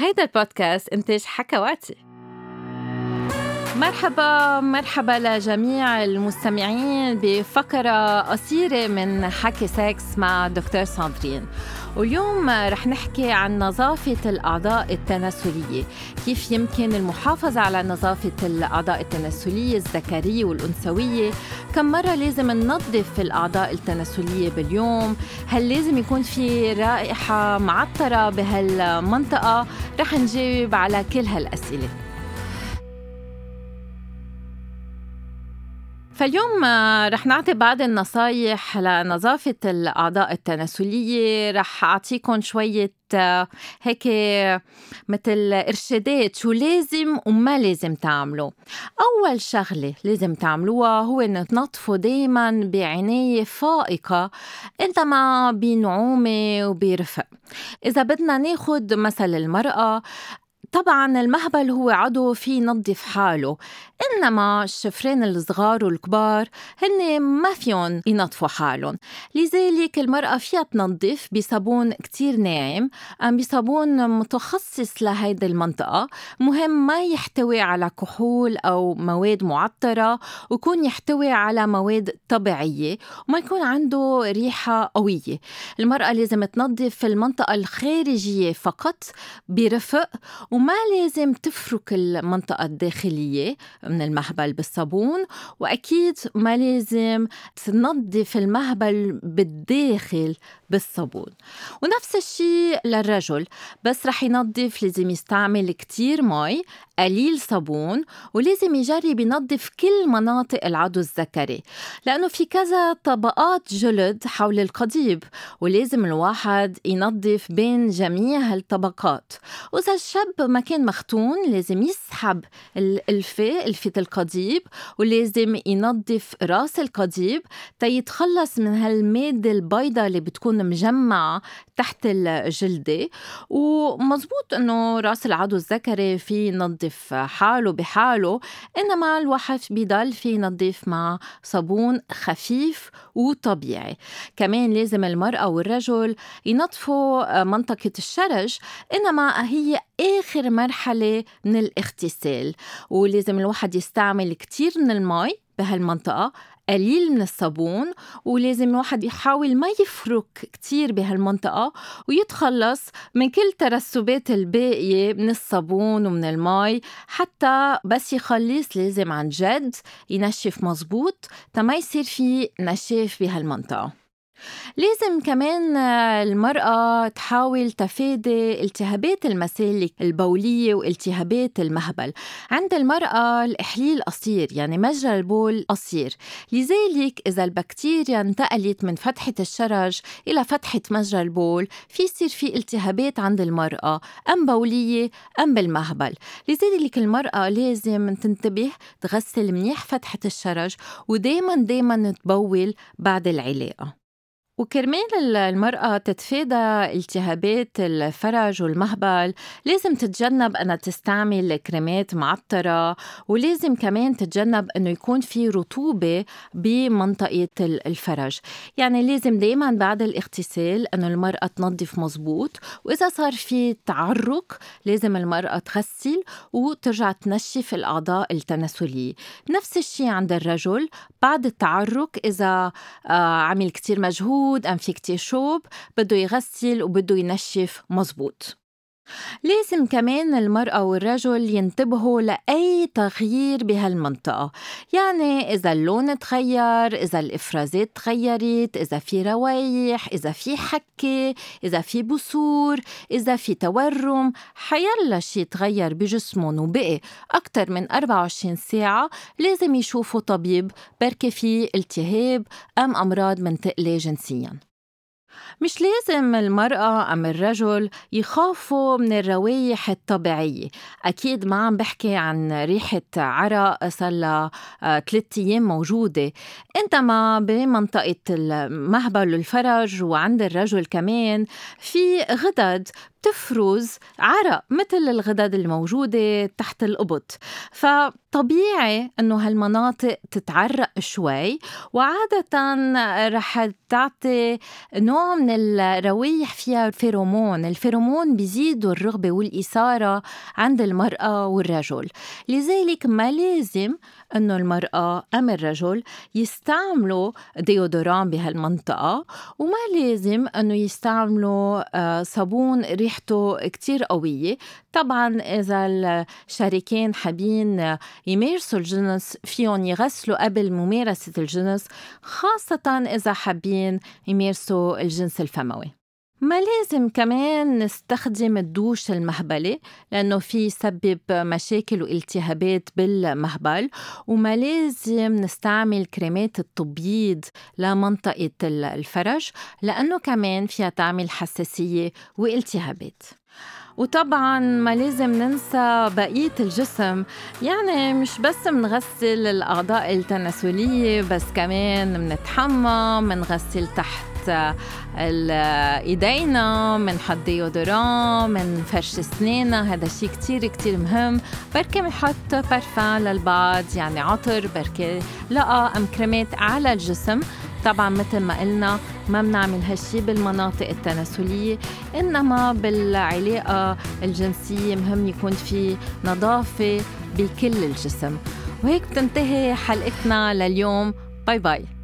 هيدا البودكاست إنتاج حكواتي. مرحبا مرحبا لجميع المستمعين بفقرة قصيرة من حكي سكس مع دكتور ساندرين. واليوم رح نحكي عن نظافة الأعضاء التناسلية. كيف يمكن المحافظة على نظافة الأعضاء التناسلية الذكرية والأنثوية؟ كم مرة لازم ننظف الأعضاء التناسلية باليوم؟ هل لازم يكون في رائحة معطرة بهالمنطقة؟ رح نجاوب على كل هالأسئلة. فاليوم آه، رح نعطي بعض النصايح لنظافة الأعضاء التناسلية. رح أعطيكم شوية آه، هيك مثل إرشادات شو لازم وما لازم تعملوا أول شغلة لازم تعملوها هو إنه تنظفوا دايما بعناية فائقة إنما بنعومة وبرفق. إذا بدنا ناخد مثل المرأة طبعا المهبل هو عضو في ينظف حاله إنما الشفرين الصغار والكبار هن ما فيهم ينظفوا حالهم. لذلك المرأة فيها تنظف بصابون كتير ناعم أم بصابون متخصص لهيدي المنطقة. مهم ما يحتوي على كحول أو مواد معطرة ويكون يحتوي على مواد طبيعية وما يكون عنده ريحة قوية. المرأة لازم تنظف المنطقة الخارجية فقط برفق وما لازم تفرك المنطقة الداخلية من المهبل بالصابون وأكيد ما لازم تنظف المهبل بالداخل بالصابون. ونفس الشيء للرجل بس رح ينظف لازم يستعمل كتير مي قليل صابون ولازم يجرب ينظف كل مناطق العضو الذكري. لأنه في كذا طبقات جلد حول القضيب ولازم الواحد ينظف بين جميع هالطبقات. وإذا الشاب ما كان مختون لازم يسحب الألفة ألفة القضيب ولازم ينظف راس القضيب تيتخلص من هالمادة البيضاء اللي بتكون مجمعة تحت الجلدة. ومزبوط إنه راس العضو الذكري في ينظف حاله بحاله إنما الواحد بيضل في ينظف مع صابون خفيف وطبيعي. كمان لازم المرأة والرجل ينظفوا منطقة الشرج إنما هي آخر مرحلة من الاغتسال ولازم الواحد يستعمل كتير من المي بهالمنطقة قليل من الصابون ولازم الواحد يحاول ما يفرك كتير بهالمنطقة ويتخلص من كل ترسبات الباقية من الصابون ومن المي حتى بس يخلص لازم عن جد ينشف مزبوط تما يصير في نشاف بهالمنطقة. لازم كمان المرأة تحاول تفادي التهابات المسالك البولية والتهابات المهبل. عند المرأة الإحليل قصير يعني مجرى البول قصير. لذلك إذا البكتيريا انتقلت من فتحة الشرج إلى فتحة مجرى البول في يصير في التهابات عند المرأة أم بولية أم بالمهبل. لذلك المرأة لازم تنتبه تغسل منيح فتحة الشرج ودايما دايما تبول بعد العلاقة. وكرمال المرأة تتفادى التهابات الفرج والمهبل لازم تتجنب أنها تستعمل كريمات معطرة ولازم كمان تتجنب أنه يكون في رطوبة بمنطقة الفرج. يعني لازم دايما بعد الاغتسال أنه المرأة تنظف مزبوط وإذا صار في تعرق لازم المرأة تغسل وترجع تنشف الأعضاء التناسلية. نفس الشيء عند الرجل بعد التعرق إذا آه، عمل كتير مجهود موجود أم في كتير شوب بده يغسل وبده ينشف مزبوط لازم كمان المرأة والرجل ينتبهوا لأي تغيير بهالمنطقة. يعني إذا اللون تغير إذا الإفرازات تغيرت إذا في روايح إذا في حكة إذا في بثور إذا في تورم حيلا شي تغير بجسمهم وبقي. أكتر من 24 ساعة لازم يشوفوا طبيب بركي في التهاب أم أمراض منتقلة جنسياً. مش لازم المرأة أم الرجل يخافوا من الروايح الطبيعية. أكيد ما عم بحكي عن ريحة عرق صار لها آه، ثلاثة أيام موجودة. إنما بمنطقة المهبل والفرج وعند الرجل كمان في غدد بتفرز عرق مثل الغدد الموجودة تحت الإبط فطبيعي أنه هالمناطق تتعرق شوي وعادة رح تعطي نوع نوع من الروايح فيها فيرومون الفيرومون بيزيدوا الرغبة والإثارة عند المرأة والرجل. لذلك ما لازم أنه المرأة أم الرجل يستعملوا ديودوران بهالمنطقة وما لازم أنه يستعملوا آه، صابون ريحته كتير قوية. طبعا إذا الشريكين حابين يمارسوا الجنس فيهم يغسلوا قبل ممارسة الجنس خاصة إذا حابين يمارسوا الجنس الفموي. ما لازم كمان نستخدم الدوش المهبلة لأنه في يسبب مشاكل والتهابات بالمهبل وما لازم نستعمل كريمات التبييض لمنطقة الفرج لأنه كمان فيها تعمل حساسية والتهابات. وطبعا ما لازم ننسى بقية الجسم. يعني مش بس منغسل الأعضاء التناسلية بس كمان منتحمم منغسل تحت ايدينا منحط ديودوران من فرش أسناننا. هذا شيء كتير كتير مهم. بركي بنحط بارفان للبعض يعني عطر بركي لقى أم كريمات على الجسم. طبعا مثل ما قلنا ما بنعمل هالشي بالمناطق التناسلية إنما بالعلاقة الجنسية مهم يكون في نظافة بكل الجسم. وهيك بتنتهي حلقتنا لليوم. باي باي.